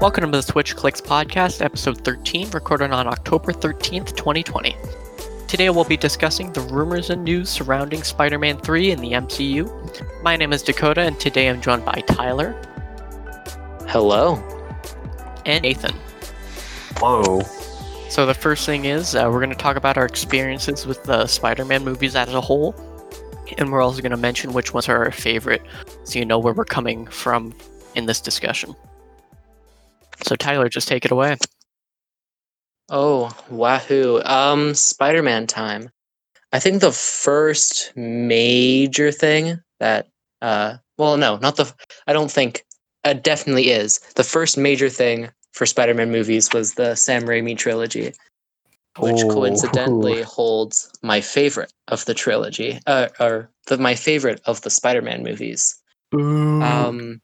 Welcome to the Switch Clicks podcast, episode 13, recorded on October 13th, 2020. Today we'll be discussing the rumors and news surrounding Spider Man 3 in the MCU. My name is Dakota, and today I'm joined by Tyler. Hello. And Nathan. Hello. So, the first thing is, uh, we're going to talk about our experiences with the Spider Man movies as a whole. And we're also going to mention which ones are our favorite, so you know where we're coming from in this discussion. So, Tyler, just take it away. Oh, wahoo. Um, Spider Man time. I think the first major thing that, uh, well, no, not the, I don't think, it definitely is. The first major thing for Spider Man movies was the Sam Raimi trilogy, which Oh. coincidentally holds my favorite of the trilogy, uh, or the, my favorite of the Spider Man movies. Um,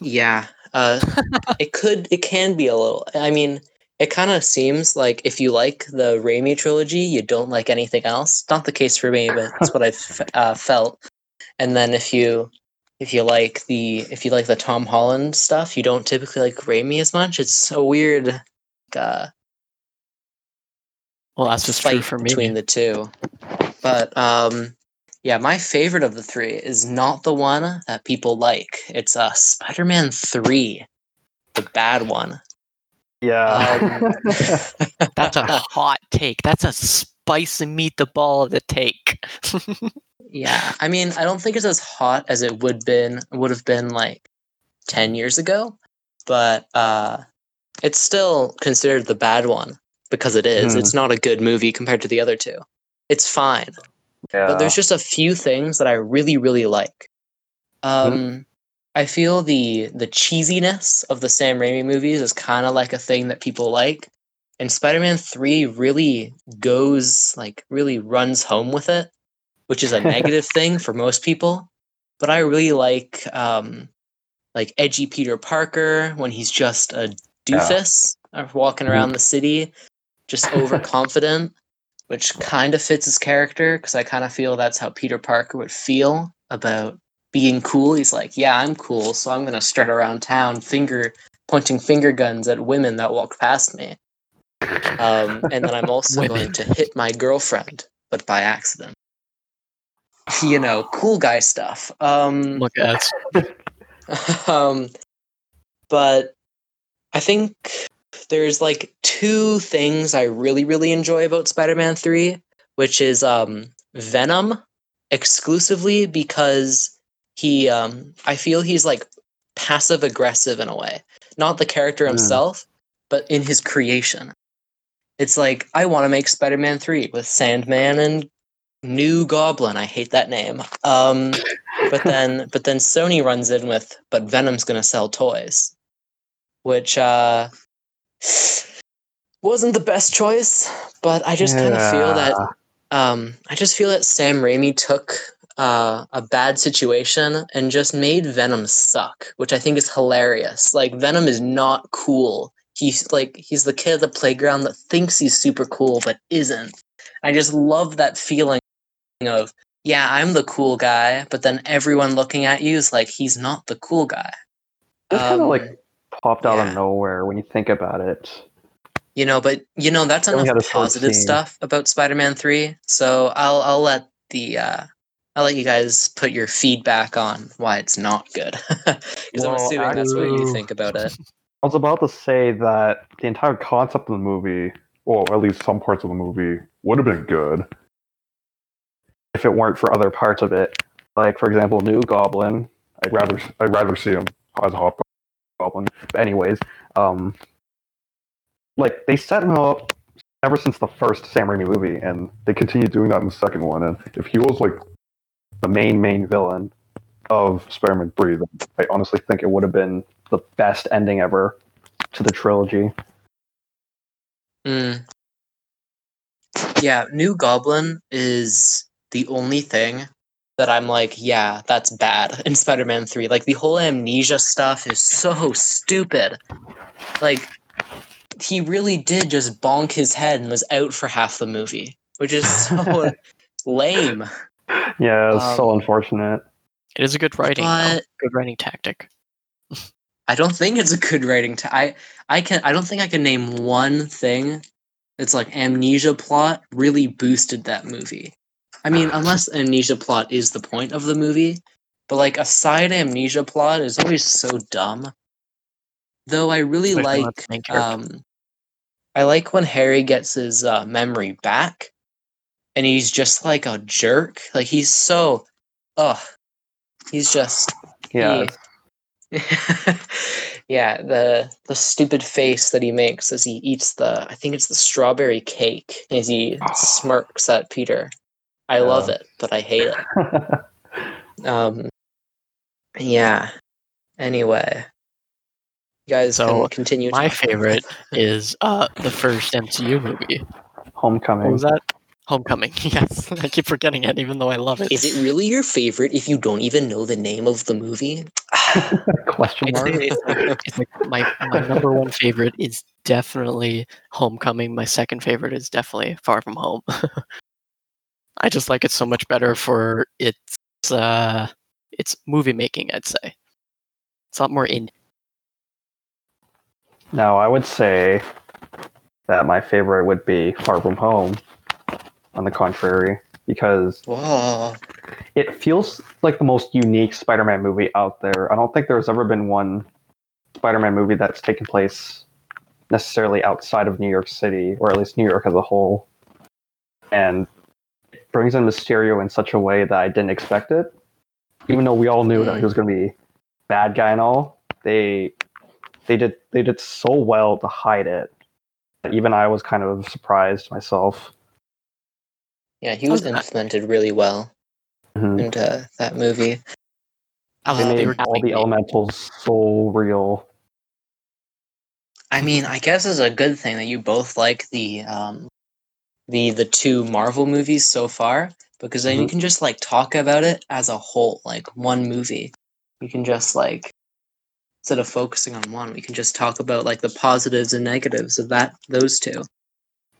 yeah, uh, it could, it can be a little. I mean, it kind of seems like if you like the Raimi trilogy, you don't like anything else. Not the case for me, but that's what I've uh, felt. And then if you if you like the if you like the Tom Holland stuff, you don't typically like Raimi as much. It's a weird uh, well, that's just true for me. between the two. But um, yeah, my favorite of the three is not the one that people like. It's uh, Spider-Man Three, the bad one. Yeah. That's a hot take. That's a spicy meat the ball of the take. Yeah, I mean, I don't think it's as hot as it would been would have been like ten years ago, but uh, it's still considered the bad one because it is. Hmm. It's not a good movie compared to the other two. It's fine, yeah. but there's just a few things that I really really like. Um, I feel the the cheesiness of the Sam Raimi movies is kind of like a thing that people like, and Spider-Man Three really goes like really runs home with it, which is a negative thing for most people. But I really like um, like edgy Peter Parker when he's just a doofus uh, walking around the city, just overconfident, which kind of fits his character because I kind of feel that's how Peter Parker would feel about being cool. He's like, yeah, I'm cool, so I'm gonna strut around town, finger pointing finger guns at women that walk past me. Um, and then I'm also going to hit my girlfriend, but by accident. You know, cool guy stuff. Um, Look at um, but I think there's like two things I really, really enjoy about Spider-Man 3, which is um, Venom exclusively because he, um, I feel he's like passive aggressive in a way. Not the character Hmm. himself, but in his creation. It's like, I want to make Spider-Man 3 with Sandman and New Goblin. I hate that name. Um, but then but then Sony runs in with but Venom's gonna sell toys. Which uh wasn't the best choice, but I just kind of feel that um I just feel that Sam Raimi took uh, a bad situation and just made Venom suck, which I think is hilarious. Like Venom is not cool. He's like he's the kid at the playground that thinks he's super cool but isn't. I just love that feeling of yeah, I'm the cool guy, but then everyone looking at you is like, he's not the cool guy. It's kind of Um, like popped out yeah. of nowhere when you think about it. You know, but you know that's Only enough had positive stuff about Spider-Man Three. So I'll I'll let the uh, I'll let you guys put your feedback on why it's not good, because I'm Well, assuming that's what you think about it. I was about to say that the entire concept of the movie, or at least some parts of the movie, would have been good if it weren't for other parts of it. Like, for example, New Goblin. I'd rather I'd rather see him as a Hobgoblin. But anyways, um, like they set him up ever since the first Sam Raimi movie, and they continue doing that in the second one. And if he was like the main main villain of Spider-Man Three, I honestly think it would have been the best ending ever to the trilogy. Mm. Yeah, New Goblin is the only thing that I'm like, yeah, that's bad in Spider-Man 3. Like the whole amnesia stuff is so stupid. Like he really did just bonk his head and was out for half the movie, which is so lame. Yeah, it's so Um, unfortunate. It is a good writing. But good writing tactic. I don't think it's a good writing. I I can I don't think I can name one thing that's like amnesia plot really boosted that movie. I mean, unless amnesia plot is the point of the movie, but like a side amnesia plot is always so dumb. Though I really Especially like with the main character. um I like when Harry gets his uh, memory back and he's just like a jerk. Like he's so ugh. He's just Yeah, yeah, the the stupid face that he makes as he eats the I think it's the strawberry cake as he Oh. smirks at Peter. I love it, but I hate it. Um yeah. Anyway. You guys So, can continue My talking. favorite is uh the first MCU movie. Homecoming. What was that? Homecoming. Yes, I keep forgetting it, even though I love it. Is it really your favorite if you don't even know the name of the movie? Question mark. say it's, it's like my my number one favorite is definitely Homecoming. My second favorite is definitely Far From Home. I just like it so much better for its uh its movie making. I'd say it's a lot more in. Now, I would say that my favorite would be Far From Home. On the contrary, because Whoa. it feels like the most unique Spider-Man movie out there. I don't think there's ever been one Spider-Man movie that's taken place necessarily outside of New York City, or at least New York as a whole, and it brings in Mysterio in such a way that I didn't expect it. Even though we all knew that he was going to be bad guy and all, they they did they did so well to hide it. Even I was kind of surprised myself. Yeah, he was implemented really well Mhm. into that movie. I They was- they made were all the it. elementals so real. I mean, I guess it's a good thing that you both like the um the the two Marvel movies so far because then you Mhm. can just like talk about it as a whole, like one movie. You can just like instead of focusing on one, we can just talk about like the positives and negatives of that those two.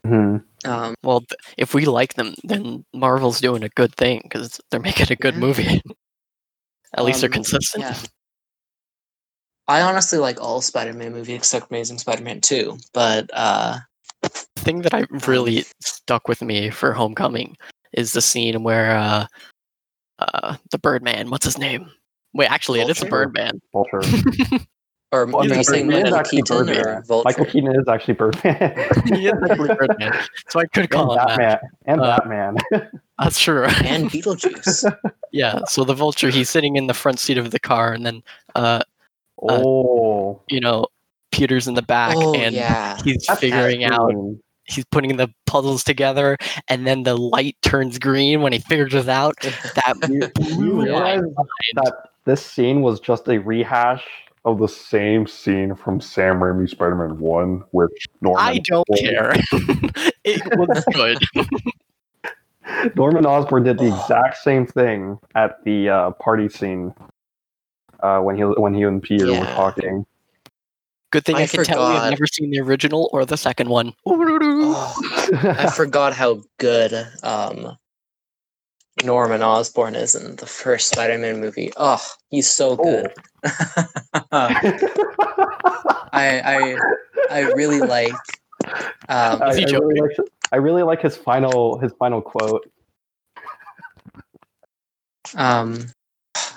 Mhm. Um Well, th- if we like them, then Marvel's doing a good thing because they're making a good Yeah. movie. At least they're Um, consistent. yeah. I honestly like all Spider-Man movies except Amazing Spider-Man 2, but uh The thing that I really stuck with me for Homecoming is the scene where uh, uh, the Birdman, what's his name? Wait, actually, it is the Vulture? Birdman. Vulture. or Well, are mean, you saying Michael Keaton or Vulture? Michael Keaton is actually Birdman. he is actually Birdman, so I could and call him that. Batman. And Uh, Batman. That's true. and Beetlejuice. yeah. So the Vulture, he's sitting in the front seat of the car, and then uh, oh. you know, Peter's in the back, oh and yeah. he's That's figuring out he's putting the puzzles together and then the light turns green when he figures it out that You, you blew my realize that this scene was just a rehash of the same scene from Sam Raimi's Spider-Man 1 with Norman. i don't Osborn. care it was good Norman Osborn did the exact same thing at the uh, party scene uh, when he when he and Peter were talking. Good thing i, I can tell you i've never seen the original or the second one Oh, I forgot how good um, Norman Osborn is in the first Spider-Man movie. Oh, he's so good. I I I really like. Um, I, I really like I really like his final his final quote. um,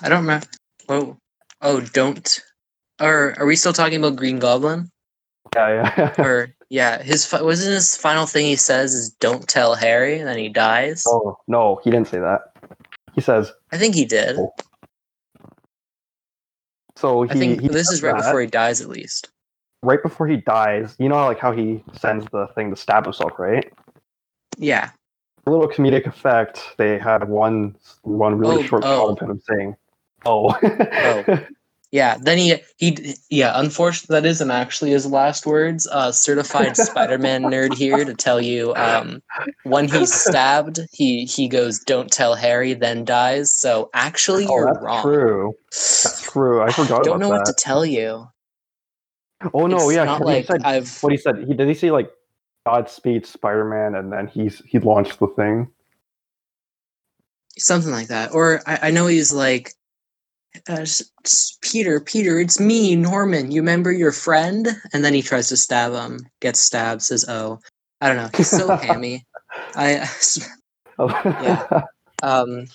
I don't remember. Oh, oh, don't. Or are we still talking about Green Goblin? Yeah, yeah. Or yeah, his wasn't his final thing he says is "Don't tell Harry," and then he dies. oh no, he didn't say that. He says I think he did. Oh, so. He, I think he this is right that. before he dies, at least. right before he dies. You know, like how he sends the thing to stab himself, right? Yeah. A little comedic effect. They had one one really Oh, short oh. of him saying, "Oh, Oh. Yeah, then he he yeah. Unfortunately, that isn't actually his last words. Uh, certified Spider-Man nerd here to tell you. Um, when he's stabbed, he he goes, "Don't tell Harry," then dies. So actually, oh, you're that's wrong. true. That's true. I forgot I Don't know about what to tell you. oh no, It's yeah, not he like said I've. what he said. He did he say like Godspeed Spider-Man, and then he's he launched the thing. something like that. Or I, I know he's like, uh, s- s- Peter, Peter, it's me, Norman. You remember your friend? And then he tries to stab him, gets stabbed, says, "Oh, I don't know." He's so hammy. I Yeah. um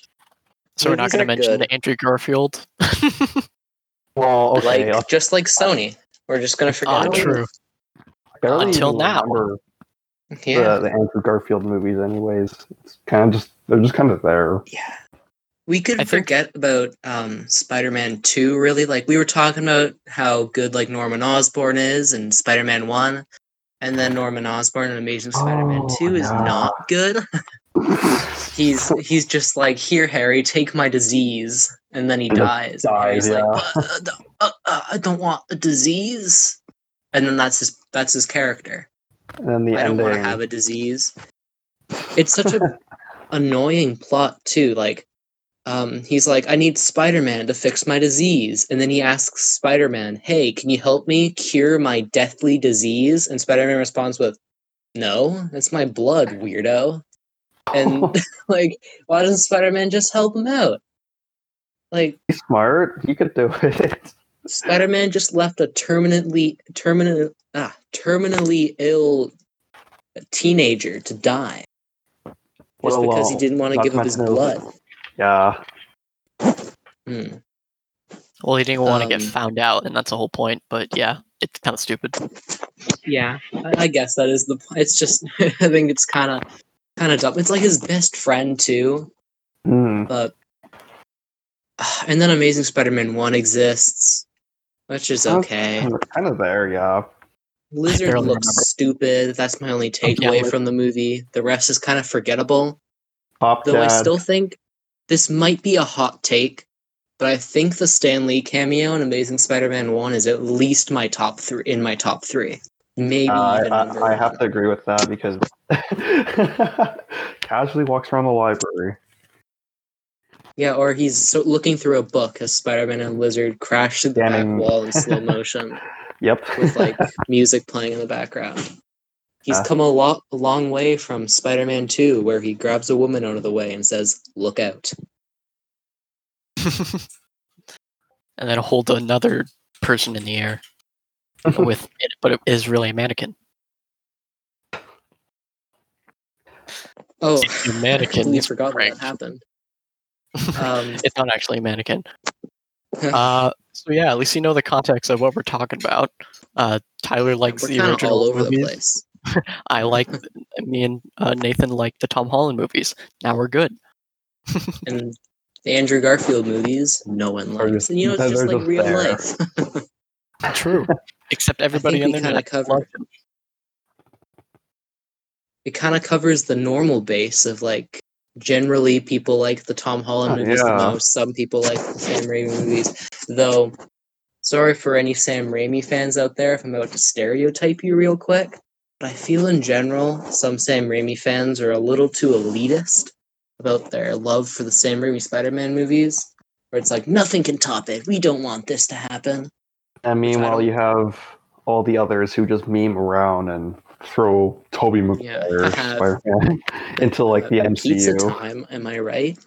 So we're not going to mention good. the Andrew Garfield. well, okay. like just like Sony. We're just gonna forget. Ah, about it. true. I until now. remember Yeah. the, the Andrew Garfield movies, anyways. It's kind of just they're just kind of there. Yeah. We could I think- forget about um Spider-Man 2 really. Like we were talking about how good like Norman Osborn is and Spider-Man 1 and then Norman Osborn in Amazing Spider-Man Oh, 2 is yeah. not good. he's he's just like, "Here Harry, take my disease." And then he And then dies. And dies, Harry's like, yeah. "Uh, uh, uh, uh, "I don't want a disease." And then that's his that's his character. and then the I don't want to have a disease. It's such a annoying plot too. Like, um, he's like, I need Spider-Man to fix my disease, and then he asks Spider-Man, "Hey, can you help me cure my deathly disease?" And Spider-Man responds with, "No, it's my blood, weirdo." And like, why doesn't Spider-Man just help him out? Like, He's smart. He could do it. Spider-Man just left a terminally terminal ah terminally ill teenager to die just because he didn't want to give up his blood. Yeah. Hmm. Well, he didn't want to get Um, found out, and that's the whole point. But yeah, it's kind of stupid. Yeah, I, I guess that is the. p- It's just I think it's kind of kind of dumb. It's like his best friend too, Hmm. but and then Amazing Spider-Man One exists, which is okay. Kind of there, yeah. Lizard looks remember. stupid. That's my only yeah, takeaway Liz- from the movie. The rest is kind of forgettable. Pop Though I still think this might be a hot take, but I think the Stan Lee cameo in Amazing Spider-Man One is at least my top three in my top three. Maybe Uh, even I, I, have to agree with that because casually walks around the library. Yeah, or he's so looking through a book as Spider-Man and Lizard crash through the back wall in slow motion Yep. with like music playing in the background. He's Ah. come a lot a long way from Spider-Man 2 where he grabs a woman out of the way and says, "Look out." and then hold another person in the air with it, but it is really a mannequin. Oh, It's a I mannequin. completely It's forgot that happened. Um, it's not actually a mannequin. Uh, so yeah, at least you know the context of what we're talking about. Uh, Tyler likes we're the original all over the movies. place. I like me and uh, Nathan like the Tom Holland movies. Now we're good. And the Andrew Garfield movies, no one likes. just- And you know, it's just like real there. life. True. Except everybody think on we the kinda internet it. kind of covers the normal base of like generally people like the Tom Holland Oh, movies the most. Some people like the Sam Raimi movies, though. Sorry for any Sam Raimi fans out there if I'm about to stereotype you real quick, but I feel in general some Sam Raimi fans are a little too elitist about their love for the Sam Raimi Spider-Man movies, where it's like nothing can top it. We don't want this to happen. And meanwhile, you have all the others who just meme around and throw Toby Yeah, Maguire I into like the Uh, Pizza MCU. Time, am I right?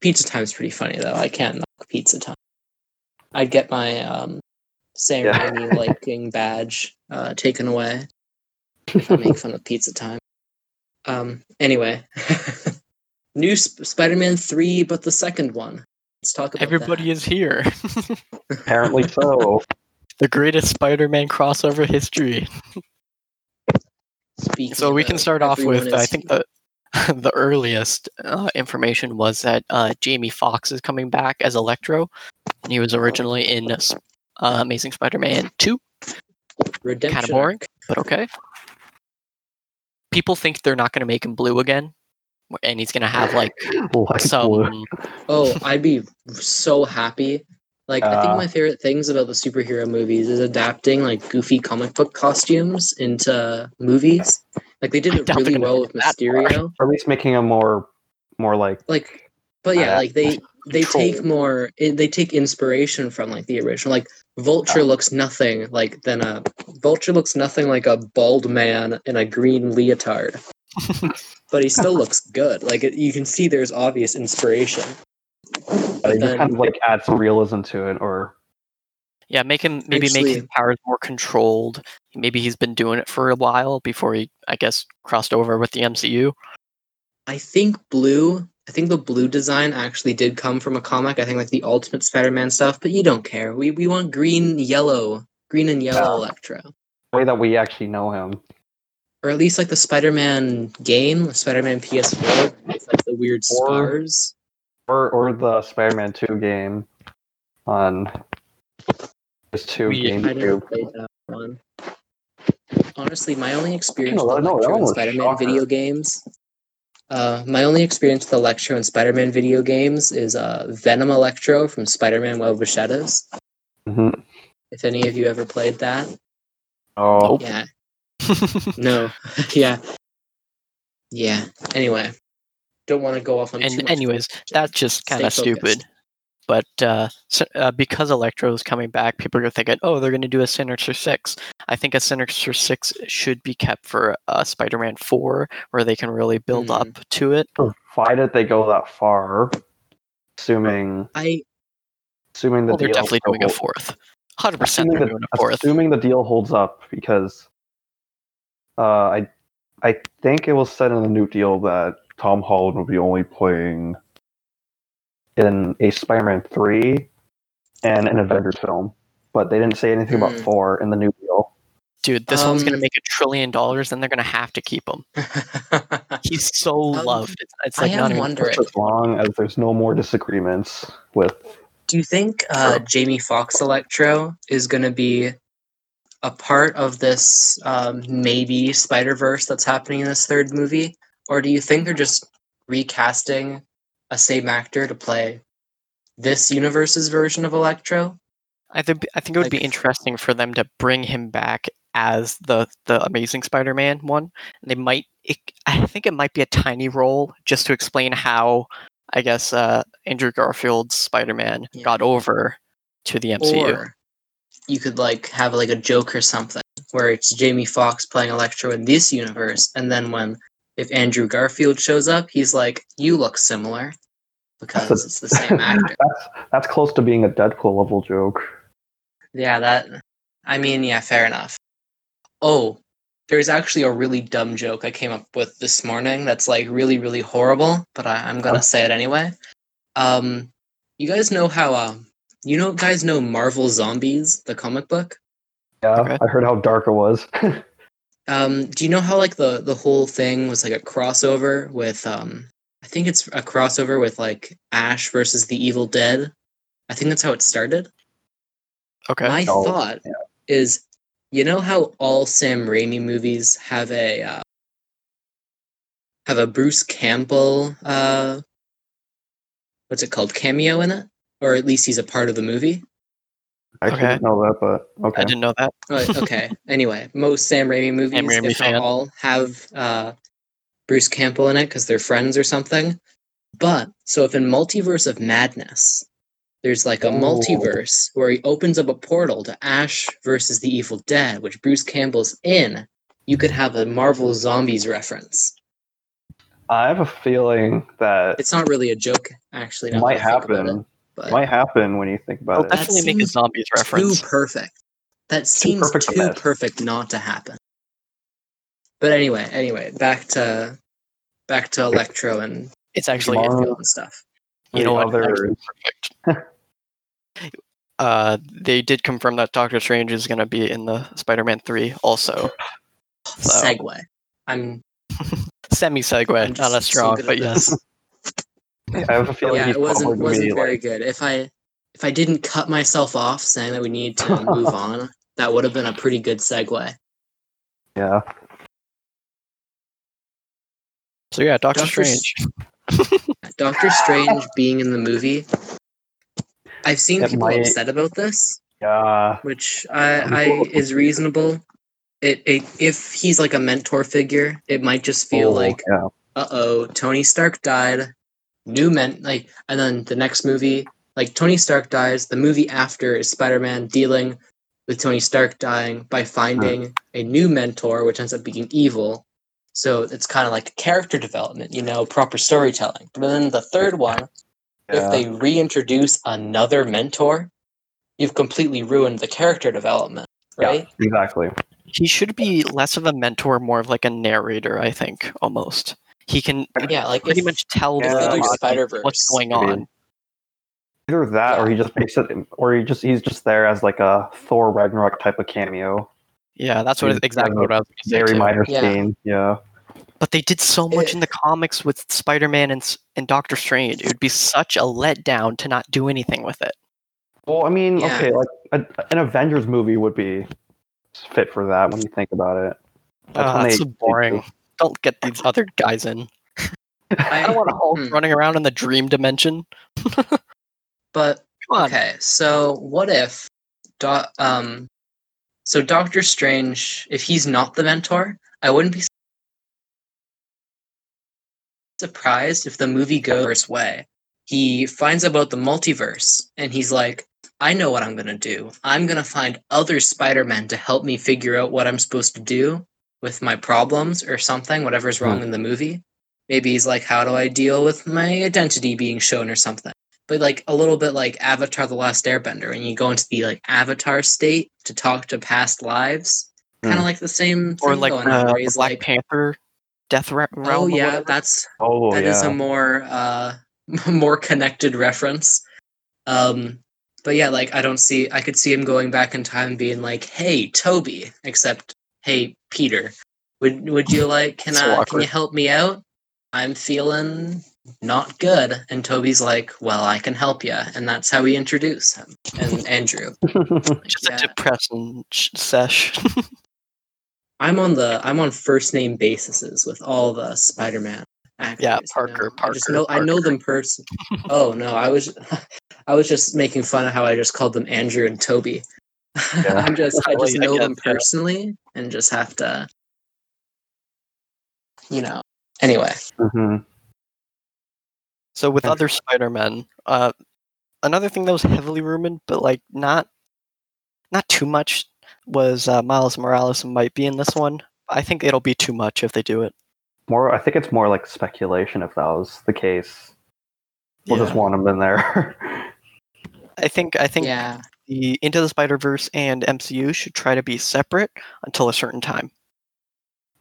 Pizza Time's pretty funny though. I can't knock Pizza Time. I'd get my um, Sam Yeah. Liking badge uh, taken away if I make fun of Pizza Time. Um. Anyway, new Sp- Spider-Man three, but the second one. Let's talk about Everybody that. is here. Apparently so. the greatest Spider-Man crossover history. Speaking So we can start off with I think the the earliest uh, information was that uh, Jamie Foxx is coming back as Electro, and he was originally in uh, Amazing Spider-Man two. redemption. Kind of boring, but okay. People think they're not going to make him blue again, and he's going to have like Like some. blue. Oh, I'd be so happy. Like I think Uh, my favorite things about the superhero movies is adapting like goofy comic book costumes into movies. Like they did I it really well with it that far. Mysterio. Or at least making him more, more like Like, but yeah, Uh, like they they take more. They take inspiration from like the original. Like Vulture looks nothing like than a Vulture looks nothing like a bald man in a green leotard, but he still looks good. Like it, you can see there's obvious inspiration. But you then- kind of like add some realism to it, or Yeah, make him maybe make his Actually- powers more controlled. Maybe he's been doing it for a while before he, I guess, crossed over with the MCU. I think blue. I think the blue design actually did come from a comic. I think like the Ultimate Spider-Man stuff, but you don't care. We we want green, yellow, green and yellow Yeah. Electro, the way that we actually know him. or at least like the Spider-Man game, Spider-Man PS4. It's like the weird Or- scars. or or the Spider-Man Two game on there's two We- GameCube. played that one. Honestly, my only experience with no, that Electro one and was Spider-Man video games. Uh, my only experience with Electro and Spider-Man video games is uh, Venom Electro from Spider-Man: Web of Shadows. Mhm. If any of you ever played that, Oh, yeah, no, yeah, yeah. Anyway, don't want to go off on. too and much anyways, tangent. that's just kind of stupid. But uh, so, uh, because Electro is coming back, people are thinking, oh, they're going to do a Sinister Six. I think a Sinister Six should be kept for uh, Spider-Man Four, where they can really build Mhm. up to it. provided they go that far, assuming I assuming the Well, they're deal definitely doing a fourth. Hundred percent, assuming they're the, doing a fourth. assuming the deal holds up because uh, I I think it was said in the new deal that Tom Holland will be only playing in a Spider-Man three and an Avengers film, but they didn't say anything about four in the new deal. Dude, this one's going to Um, make a trillion dollars, and they're going to have to keep him. He's so Um, loved. It's, it's I like am not even wondering- as long as there's no more disagreements with Do you think uh, Jamie Foxx Electro is going to be a part of this um, maybe Spider Verse that's happening in this third movie, or do you think they're just recasting a same actor to play this universe's version of Electro? I think I think it would be interesting for them to bring him back as the the Amazing Spider-Man one. They might. It, I think it might be a tiny role just to explain how I guess uh, Andrew Garfield's Spider-Man Yeah. got over to the MCU. Or you could like have like a joke or something where it's Jamie Foxx playing Electro in this universe, and then when if Andrew Garfield shows up, he's like, "You look similar," because That's a- it's the same actor. that's that's close to being a Deadpool level joke. Yeah, that. I mean, yeah, fair enough. Oh, there's actually a really dumb joke I came up with this morning that's like really, really horrible, but I, I'm gonna Oh. say it anyway. Um, you guys know how um, you know, guys know Marvel Zombies, the comic book. Yeah, Okay. I heard how dark it was. Um, do you know how like the the whole thing was like a crossover with um, I think it's a crossover with like Ash versus the Evil Dead. I think that's how it started. Okay. My Oh, thought is, you know how all Sam Raimi movies have a uh, have a Bruce Campbell uh, what's it called cameo in it, or at least he's a part of the movie. I Okay. didn't know that, but okay. I didn't know that. Right, okay. anyway, most Sam Raimi movies, Raimi if not all, have uh, Bruce Campbell in it because they're friends or something. But so if in Multiverse of Madness, there's like a Oh. multiverse where he opens up a portal to Ash versus the Evil Dead, which Bruce Campbell's in, you could have a Marvel Zombies reference. I have a feeling that It's not really a joke, actually. it might that about happen. It, but might happen when you think I'll about it. that definitely make a seems zombies reference. too perfect. That seems perfect too perfect not to happen. But anyway, anyway, back to back to Electro and It's actually Tomorrow- Garfield and stuff. you know The what? Perfect. uh, they did confirm that Doctor Strange is going to be in the Spider-Man three also. So- Segue. I'm Semi I'm segue, just not as strong, good but yes. I have a feeling yeah, it wasn't wasn't very like, good. If I if I didn't cut myself off saying that we need to move on, that would have been a pretty good segue. yeah. So yeah, Doctor, Doctor Strange. Doctor Strange being in the movie. I've seen It people might- upset about this. Yeah. which I, I is reasonable. It, it if he's like a mentor figure, it might just feel Oh, like, yeah. uh oh, Tony Stark died. New men like, and then the next movie, like Tony Stark dies. The movie after is Spider Man dealing with Tony Stark dying by finding a new mentor, which ends up being evil. So it's kind of like character development, you know, proper storytelling. But then the third one, Yeah. If they reintroduce another mentor, you've completely ruined the character development, right? Yeah, exactly. He should be less of a mentor, more of like a narrator. I think almost he can Yeah, like pretty much tell Yeah, the like what's going on. Either that, or he just makes it, or he just he's just there as like a Thor Ragnarok type of cameo. Yeah, that's what He's exactly what I was going say. Very too. minor Yeah. scene. Yeah. But they did so much It- in the comics with Spider-Man and and Doctor Strange. It would be such a letdown to not do anything with it. Well, I mean, Yeah. okay, like a, an Avengers movie would be fit for that when you think about it. Ah, when that's they- so boring. Don't get these other guys in. I don't want a Hulk Hmm. running around in the dream dimension. but Okay, so what if, Do- um, so Doctor Strange, if he's not the mentor, I wouldn't be surprised if the movie goes this way. He finds out about the multiverse, and he's like, "I know what I'm gonna do. I'm gonna find other Spider-Men to help me figure out what I'm supposed to do with my problems or something, whatever's wrong in the movie." Maybe he's like, "How do I deal with my identity being shown or something?" but like a little bit like Avatar: The Last Airbender, and you go into the like Avatar state to talk to past lives, kind of Hmm. like the same thing Or like going on, uh, where he's Black like, Panther death ra- realm. "Oh yeah, whatever. that's Oh that yeah. is a more uh more connected reference." Um, but yeah, like I don't see, I could see him going back in time, being like, "Hey, Toby," except, "Hey, Peter, would would you like can So I can you help me out? I'm feeling." Not good, and Toby's like, "Well, I can help you," and that's how we introduce him. And Andrew, just yeah. a depressing sh- sesh. I'm on the I'm on first name basis with all the Spider-Man actors. Yeah, you Parker. I just Parker, know I know them person. oh no, I was I was just making fun of how I just called them Andrew and Toby. Yeah. I'm just I Well, just I know guess, them yeah. personally and just have to, you know. Anyway, Mhm. So with Okay. other Spider-Men, uh, another thing that was heavily rumored, but like not not too much, was uh, Miles Morales might be in this one. I think it'll be too much if they do it. More, I think it's more like speculation if that was the case. We'll just want him in there. I think I think yeah, the Into the Spider Verse and MCU should try to be separate until a certain time.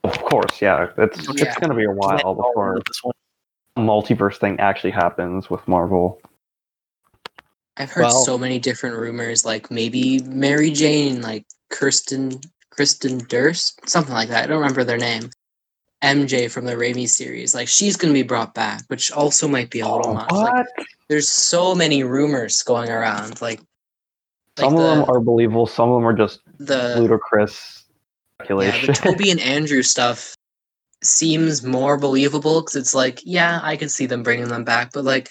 of course, yeah. It's Yeah. it's gonna be a while all before this one. a multiverse thing actually happens with Marvel. I've heard Well- so many different rumors, like maybe Mary Jane, like Kirsten Kristen Durst, something like that. I don't remember their name. MJ from the Raimi series, like she's going to be brought back, which also might be a little oh, much. Like, there's so many rumors going around. Like, like some the, of them are believable. Some of them are just the ludicrous yeah, the Toby and Andrew stuff seems more believable because it's like, yeah, I can see them bringing them back, but like,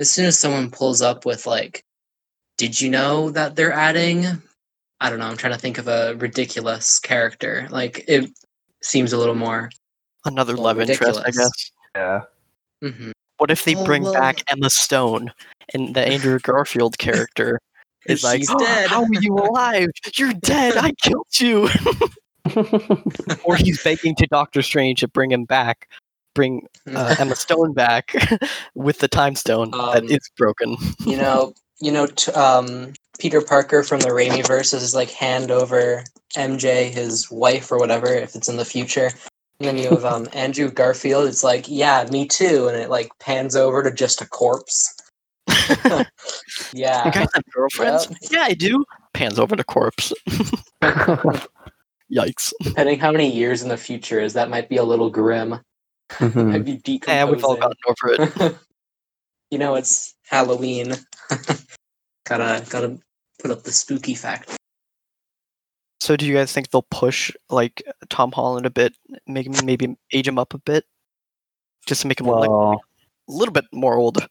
as soon as someone pulls up with like, did you know that they're adding? I don't know. I'm trying to think of a ridiculous character. Like, it seems a little more. Another Well, love interest, I guess. yeah. mhm. What if they Oh, bring well- back Emma Stone and the Andrew Garfield character is like, She's "Oh, dead." how are you alive? You're dead. I killed you. or he's begging to Doctor Strange to bring him back, bring uh, Emma Stone back with the time stone that Um, is broken. you know, you know, t- um, Peter Parker from the Raimi verses is like hand over MJ his wife or whatever if it's in the future. And then you have um, Andrew Garfield. It's like, yeah, me too, and it like pans over to just a corpse. You yeah, guys have girlfriends? Yeah, I do. Pans over to corpse. Yikes. depending how many years in the future is, that might be a little grim. Mhm. Might be decomposing. Yeah, we've all gotten over it. you know, it's Halloween. gotta gotta put up the spooky factor. So, do you guys think they'll push like Tom Holland a bit, make him maybe age him up a bit, just to make him look like a little bit more old?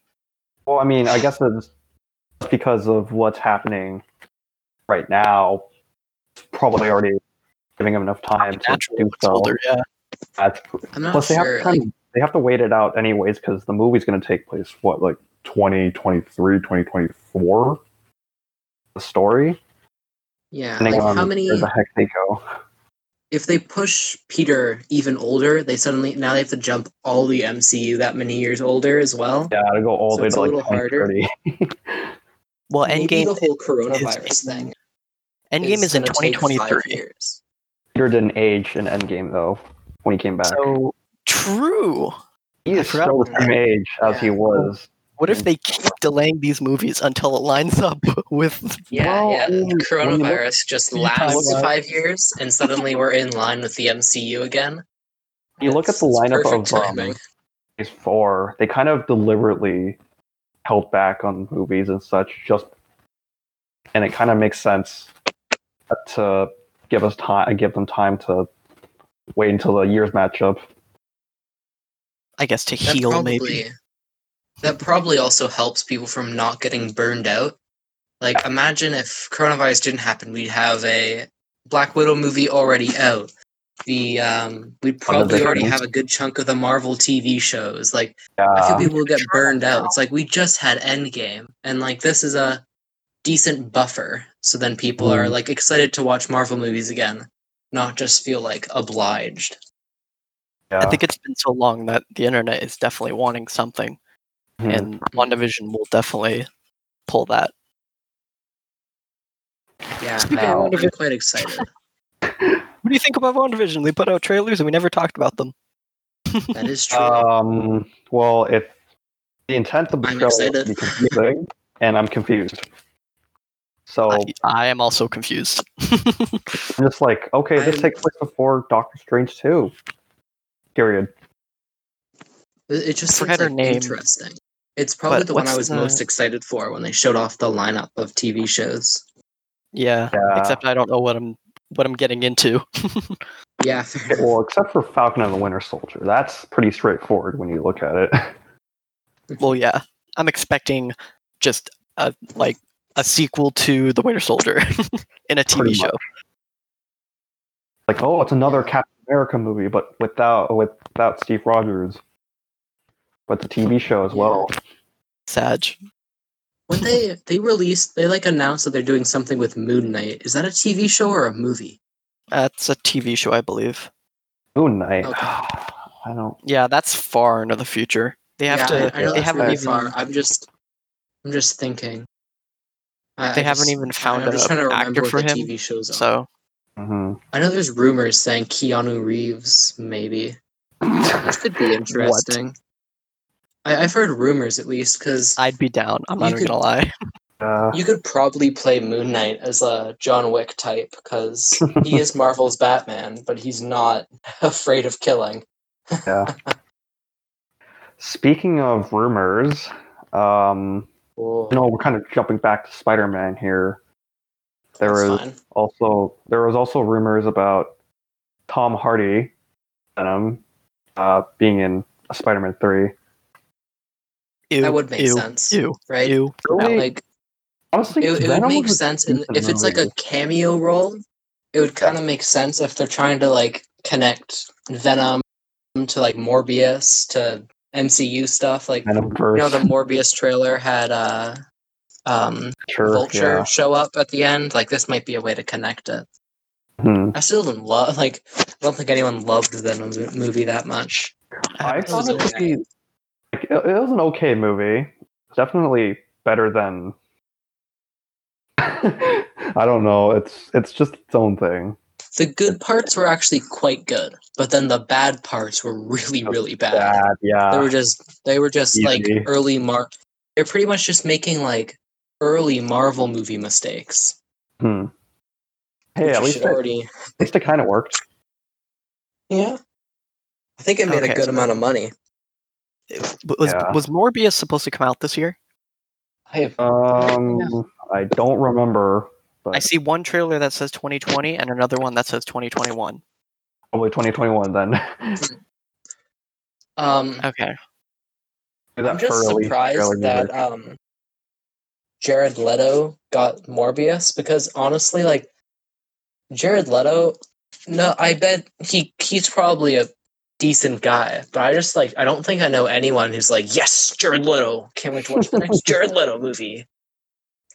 Well, I mean, I guess it's because of what's happening right now. Probably already giving them enough time to Naturally, do looks so. older. Yeah. That's, I'm not plus, they have to kind like- of, they have to wait it out anyways because the movie's going to take place what like 2023, 2024. The story, yeah, like on how many? where the heck they go. If they push Peter even older, they suddenly now they have to jump all the MCU that many years older as well. Yeah, to go all So way it's to a like harder. 2030. Well, Maybe Endgame the whole coronavirus thing. Endgame is in gonna take five 2023. years. Peter didn't age in Endgame though when he came back. So true. he is still the same age as he was. What if they keep delaying these movies until it lines up with? Yeah, Well, yeah. I mean, when you look- Coronavirus just lasts five years, and suddenly we're in line with the MCU again. You look at the lineup perfect of um, timing. Phase Four. They kind of deliberately held back on movies and such, just and it kind of makes sense to give us time, give them time to wait until the year's matchup. I guess to That heal, probably maybe. That probably also helps people from not getting burned out. Like, imagine if coronavirus didn't happen, we'd have a Black Widow movie already out. The um, we'd probably already have a good chunk of the Marvel TV shows. Like, I Yeah, feel people would get burned out. It's like we just had Endgame, and like this is a decent buffer. So then people are Mm. like excited to watch Marvel movies again, not just feel like obliged. yeah. I think it's been so long that the internet is definitely wanting something, Mhm. and WandaVision will definitely pull that. Yeah, Speaking I'm, of I'm quite excited. What do you think about WandaVision? They put out trailers and we never talked about them. That is true. Um, well, if the intent of the I'm show is to excited. be confusing, and I'm confused. So I, I am also confused. I'm just like, okay, this I'm- takes place before Doctor Strange 2. Period. It, it just forget seems her like name. interesting. It's probably But the one I was the- most excited for when they showed off the lineup of TV shows. yeah, Yeah. except I don't know what I'm what I'm getting into. Yeah, fair Well, except for Falcon and the Winter Soldier. That's pretty straightforward when you look at it. well, yeah, I'm expecting just a like a sequel to The Winter Soldier in a TV Pretty show. much. like, oh, it's another Captain America movie, but without without Steve Rogers. But the TV show as well. Sag. when they they released, they like announced that they're doing something with Moon Knight. Is that a TV show or a movie? That's a TV show, I believe. Moon Knight. Okay. I don't. Yeah, that's far into the future. They have yeah, to. I, I know they that's haven't really even. far. I'm just, I'm just thinking. I, They I haven't just- even found I'm just a trying to remember actor what for the him, TV shows are. So hmm I know there's rumors saying Keanu Reeves maybe, which could be interesting. I, I've heard rumors at least because I'd be down. I'm You not even could- gonna lie. Uh, you could probably play Moon Knight as a John Wick type because he is Marvel's Batman, but he's not afraid of killing. yeah. Speaking of rumors, um, Whoa, you know, we're kind of jumping back to Spider-Man here. There that's was fine. also there was also rumors about Tom Hardy, Venom, uh, being in Spider-Man three. Ew, That would make ew, sense, Ew, right? ew. Really? Like Honestly, it, it would make sense in, if it's like a cameo role. It would kind of make sense if they're trying to like connect Venom to like Morbius to MCU stuff. Like Venom you know, the Morbius trailer had uh, um, sure, Vulture yeah. show up at the end. Like this might be a way to connect it. Hmm. I still didn't love like I don't think anyone loved the Venom movie that much. I It thought like, it, it was an okay movie. Definitely better than. I don't know. It's it's just its own thing. The good parts were actually quite good, but then the bad parts were really, really bad. Bad, yeah. They were just they were just like early Mark. They're pretty much just making like early Marvel movie mistakes. Hmm. Hey, at least should it, already. at least it kind of worked. Yeah, I think it made Okay. a good amount of money. But Was Yeah. was Morbius supposed to come out this year? I have Um, I don't remember, I see one trailer that says 2020 and another one that says 2021. probably 2021 then. um. Okay. I'm just surprised that um, Jared Leto got Morbius because honestly, like Jared Leto, no, I bet he he's probably a decent guy, but I just like I don't think I know anyone who's like, yes, Jared Leto, can't wait to watch the next Jared Leto movie.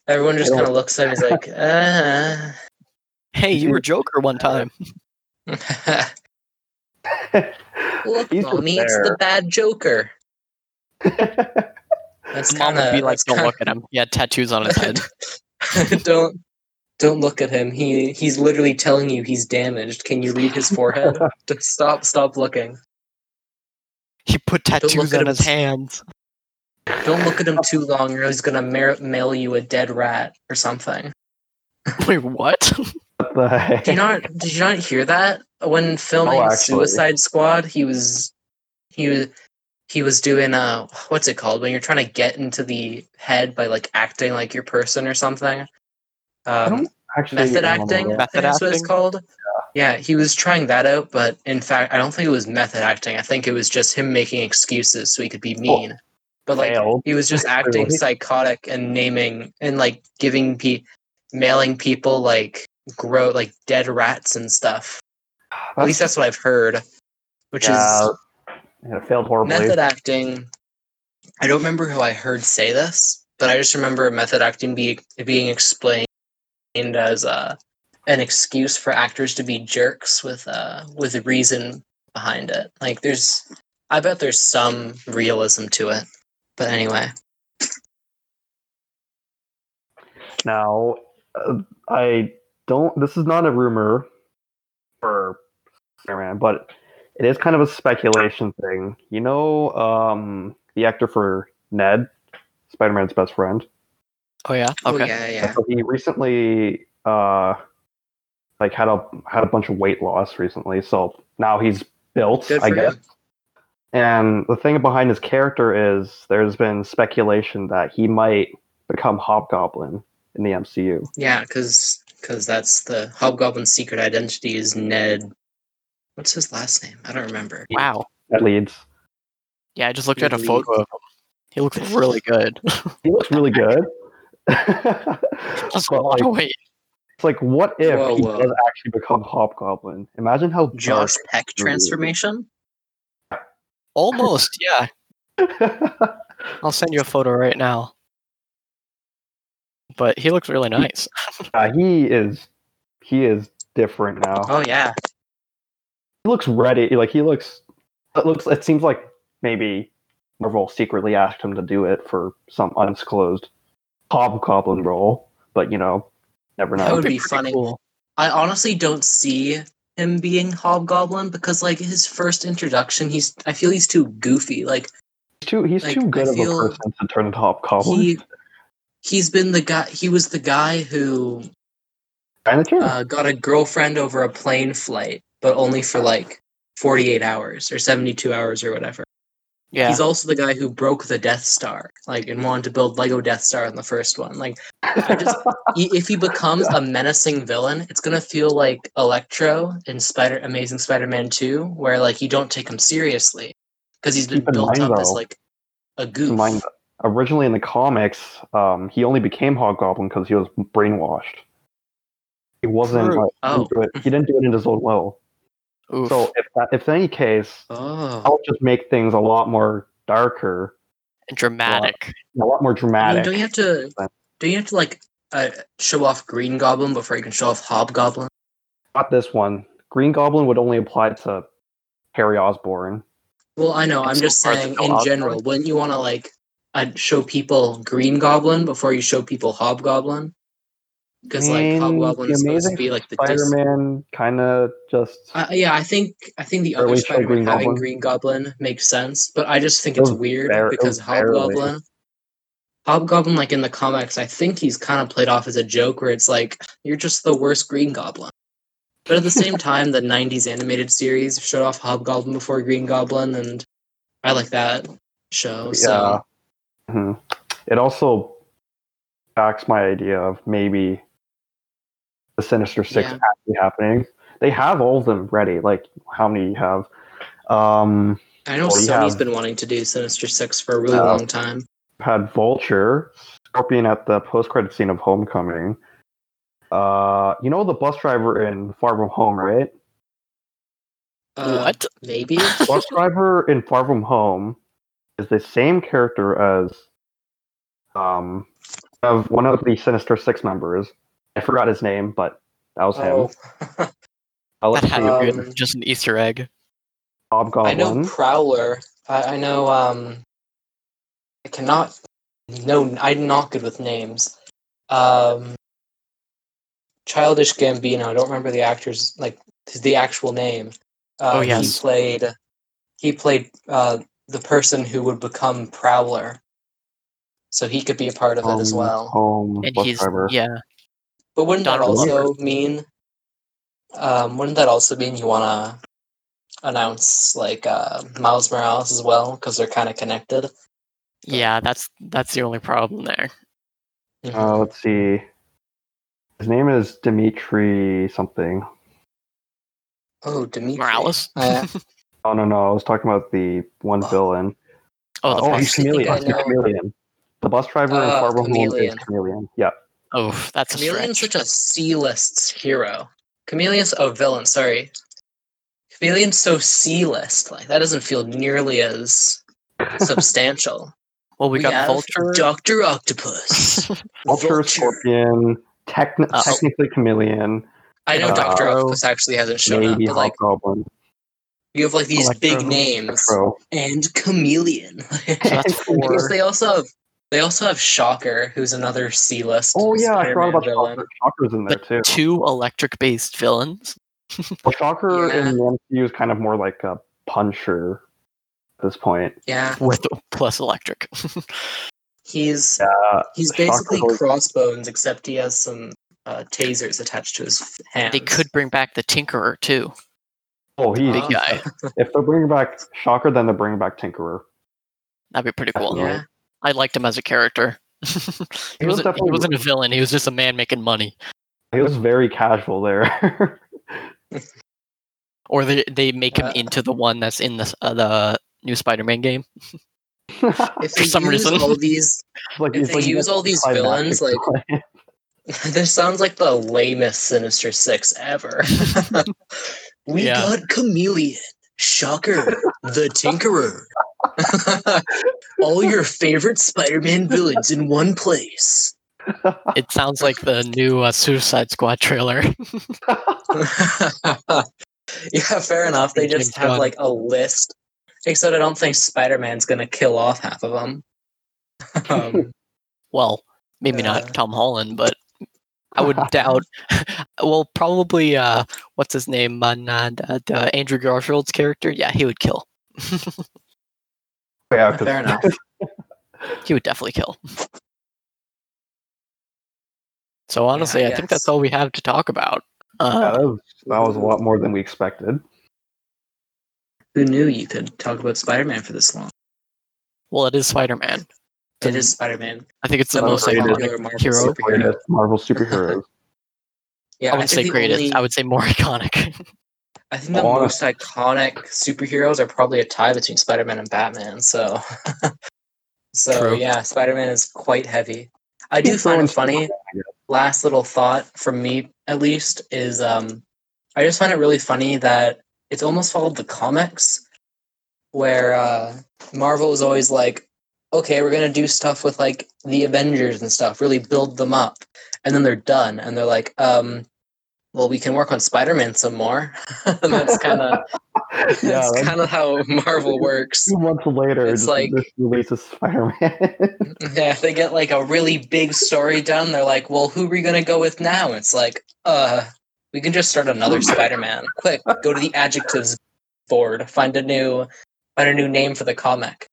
Everyone just kind of looks at him. He's like, uh, Hey, you were Joker one time. Look, He's mommy, it's the bad Joker. That's Mom kind would be like, "Don't look at him. He had tattoos on his head." don't don't look at him. He he's literally telling you he's damaged. Can you read his forehead? Just stop stop looking. He put tattoos at on him. his hands. Don't look at him too long, or he's gonna ma- mail you a dead rat or something. Wait, what? What the heck? Did you not did you not hear that when filming Oh. Suicide Squad? He was he was he was doing uh what's it called when you're trying to get into the head by like acting like your person or something. Um, Actually, method I don't know acting. that. I Method think that's what it's called. Yeah. he was trying that out, but in fact, I don't think it was method acting. I think it was just him making excuses so he could be mean. but like failed. he was just acting Really? psychotic and naming and like giving pe mailing people like grow like dead rats and stuff. At least that's what I've heard. Which yeah, is yeah, it failed horribly. method acting. I don't remember who I heard say this, but I just remember method acting be, being explained as uh, an excuse for actors to be jerks with uh, with reason behind it. Like there's, I bet there's some realism to it. But anyway, Now, uh, I don't. This is not a rumor for Spider-Man, but it is kind of a speculation thing. You know, um, the actor for Ned, Spider-Man's best friend. Oh yeah. oh Okay. yeah, yeah. So he recently, uh, like had a had a bunch of weight loss recently. So now he's built, Good I guess. him. And the thing behind his character is there's been speculation that he might become Hobgoblin in the MCU. Yeah, because because that's the Hobgoblin's secret identity is Ned. What's his last name? I don't remember. Wow. That leads. Yeah, I just looked at a Lead. photo of him. He looks really good. He looks really good. Just a lot like, of weight. it's like, what if Whoa, he whoa. does actually become Hobgoblin? Imagine how Josh Peck transformation. Almost. Yeah. I'll send you a photo right now. But he looks really nice. Uh, he is. He is different now. Oh yeah, he looks ready. Like he looks. It looks. It seems like maybe Marvel secretly asked him to do it for some undisclosed Hobgoblin role, but you know, never know. That would be pretty funny. cool. I honestly don't see him being Hobgoblin because like his first introduction, he's I feel he's too goofy. Like He's too. He's like, too I good of a person to turn into Hobgoblin. he he's been the guy. He was the guy who uh, got a girlfriend over a plane flight, but only for like forty eight hours or seventy two hours or whatever. Yeah. He's also the guy who broke the Death Star, like, and wanted to build Lego Death Star in the first one. Like, I just he- if he becomes a menacing villain, it's gonna feel like Electro in Spider Amazing Spider-Man Two, where like you don't take him seriously because he's been Keep built mind, up as like a Keep goof. mind, originally in the comics, um, he only became Hobgoblin because he was brainwashed. He wasn't. True. Like, he, Oh. didn't do it, he didn't do it in his own will. Oof. So if that, if in any case, Oh, I'll just make things a lot more darker, and dramatic. a lot more I mean, dramatic. don't you have to? Don't you have to like uh, show off Green Goblin before you can show off Hobgoblin? Not this one. Green Goblin would only apply to Harry Osborn. Well, I know. I'm so just saying, in Osborn- general, wouldn't you want to like uh, show people Green Goblin before you show people Hobgoblin? Because like Hobgoblin is supposed to be like the dis- Spider-Man kind of just. Uh, yeah, I think I think the other Spider-Man Green having Goblin? Green Goblin makes sense, but I just think it's It was weird bar- it because barely. Hobgoblin, Hobgoblin, like in the comics, I think he's kind of played off as a joke where it's like you're just the worst Green Goblin. But at the same time, the '90s animated series showed off Hobgoblin before Green Goblin, and I like that show. So Yeah. Mhm. It also backs my idea of maybe the Sinister Six Yeah. actually happening. They have all of them ready. Like how many you have? Um, I know Well, you Sony's have- been wanting to do Sinister Six for a really Uh, long time. had Vulture, Scorpion at the post-credit scene of Homecoming. Uh, you know the bus driver in Far From Home, right? Uh, what? Maybe. bus driver in Far From Home is the same character as um of one of the Sinister Six members. I forgot his name, but that was him. oh. Uh, That had see. to Um, be good. just an Easter egg. I know Prowler. I, I know. Um, I cannot. No, I'm not good with names. Um, Childish Gambino. I don't remember the actor's like the actual name. Uh, Oh, yes. He played. He played uh, the person who would become Prowler. So he could be a part of it as Um, well. Home And he's driver. yeah. But wouldn't that Donald also mean? Um, wouldn't that also mean you want to announce like uh, Miles Morales as well because they're kind of connected? Yeah, that's that's the only problem there. Uh, let's see. His name is Dimitri something. oh, Dimitri Morales? Uh, Oh no no, I was talking about the one Oh. villain. oh, the oh, he's I think chameleon. I He's chameleon. The bus driver in Uh, Far From Home is Chameleon. chameleon. Yeah. Oh, that's a Chameleon's stretch. such a C-list hero. Chameleon's oh villain. Sorry, Chameleon's so C-list. Like that doesn't feel nearly as substantial. Well, we, got have Vulture. Doctor Octopus. Vulture, Scorpion, techni- Uh, technically chameleon, I know Uh, Doctor Octopus actually hasn't shown up, but like Hobgoblin. you have like these big names Electro. and Chameleon. So that's Because they also have they also have Shocker, who's another C-list. Oh yeah, I forgot about villain. Shocker. Shocker's in there But too. two electric-based villains. Well, Shocker Yeah. in the MCU is kind of more like a puncher at this point. Yeah, with plus electric. he's Uh, he's basically always- Crossbones, except he has some uh, tasers attached to his f- hands. they could bring back the Tinkerer too. oh, he. Big guy. If they're bringing back Shocker, then they're bringing back Tinkerer. That'd be pretty cool. Yeah, I liked him as a character. he, was wasn't, he wasn't a villain. He was just a man making money. He was very casual there. Or they they make him Uh, into the one that's in the uh, the new Spider-Man game. if For they some use reason. all these, like, If they like, use all these villains, like- this sounds like the lamest Sinister Six ever. we Yeah. got Chameleon, Shocker, the Tinkerer. all your favorite Spider-Man villains in one place. It sounds like the new uh, Suicide Squad trailer. yeah, fair enough. They just have like a list. Except I don't think Spider Man's gonna kill off half of them. um, well, maybe Uh. not Tom Holland, but I would doubt. well, probably uh, what's his name? Man, uh, the, the Andrew Garfield's character. Yeah, he would kill. Yeah, 'cause- fair enough. He would definitely kill. So honestly, I I think that's all we have to talk about. yeah, Uh, that, was, that was a lot more than we expected. Who knew you could talk about Spider Man for this long? well, it is Spider-Man. It is Spider Man, I think it's the, the most most iconic Marvel hero. superhero. Marvel superheroes. Yeah, I wouldn't say greatest. only- I would say more iconic. I think the most iconic superheroes are probably a tie between Spider Man and Batman. So, so True. yeah, Spider Man is quite heavy. I do He's find it funny. last little thought from me at least is um I just find it really funny that it's almost followed the comics where uh Marvel is always like, okay, we're gonna do stuff with like the Avengers and stuff, really build them up. And then they're done and they're like, um, well, we can work on Spider-Man some more. that's kinda yeah, that's that's kinda how Marvel works. two months later, It's like- this releases Spider-Man. Yeah, they get like a really big story done, they're like, "Well, who are we gonna go with now?" It's like, uh, we can just start another Spider-Man. Quick, go to the adjectives board, find a new, find a new name for the comic.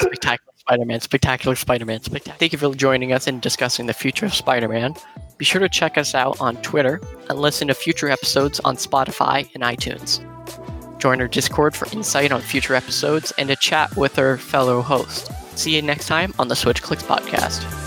Spectacular Spider-Man, spectacular Spider-Man, spectacular. Thank you for joining us in discussing the future of Spider-Man. Be sure to check us out on Twitter and listen to future episodes on Spotify and iTunes. Join our Discord for insight on future episodes and to chat with our fellow hosts. See you next time on the Switch Clicks podcast.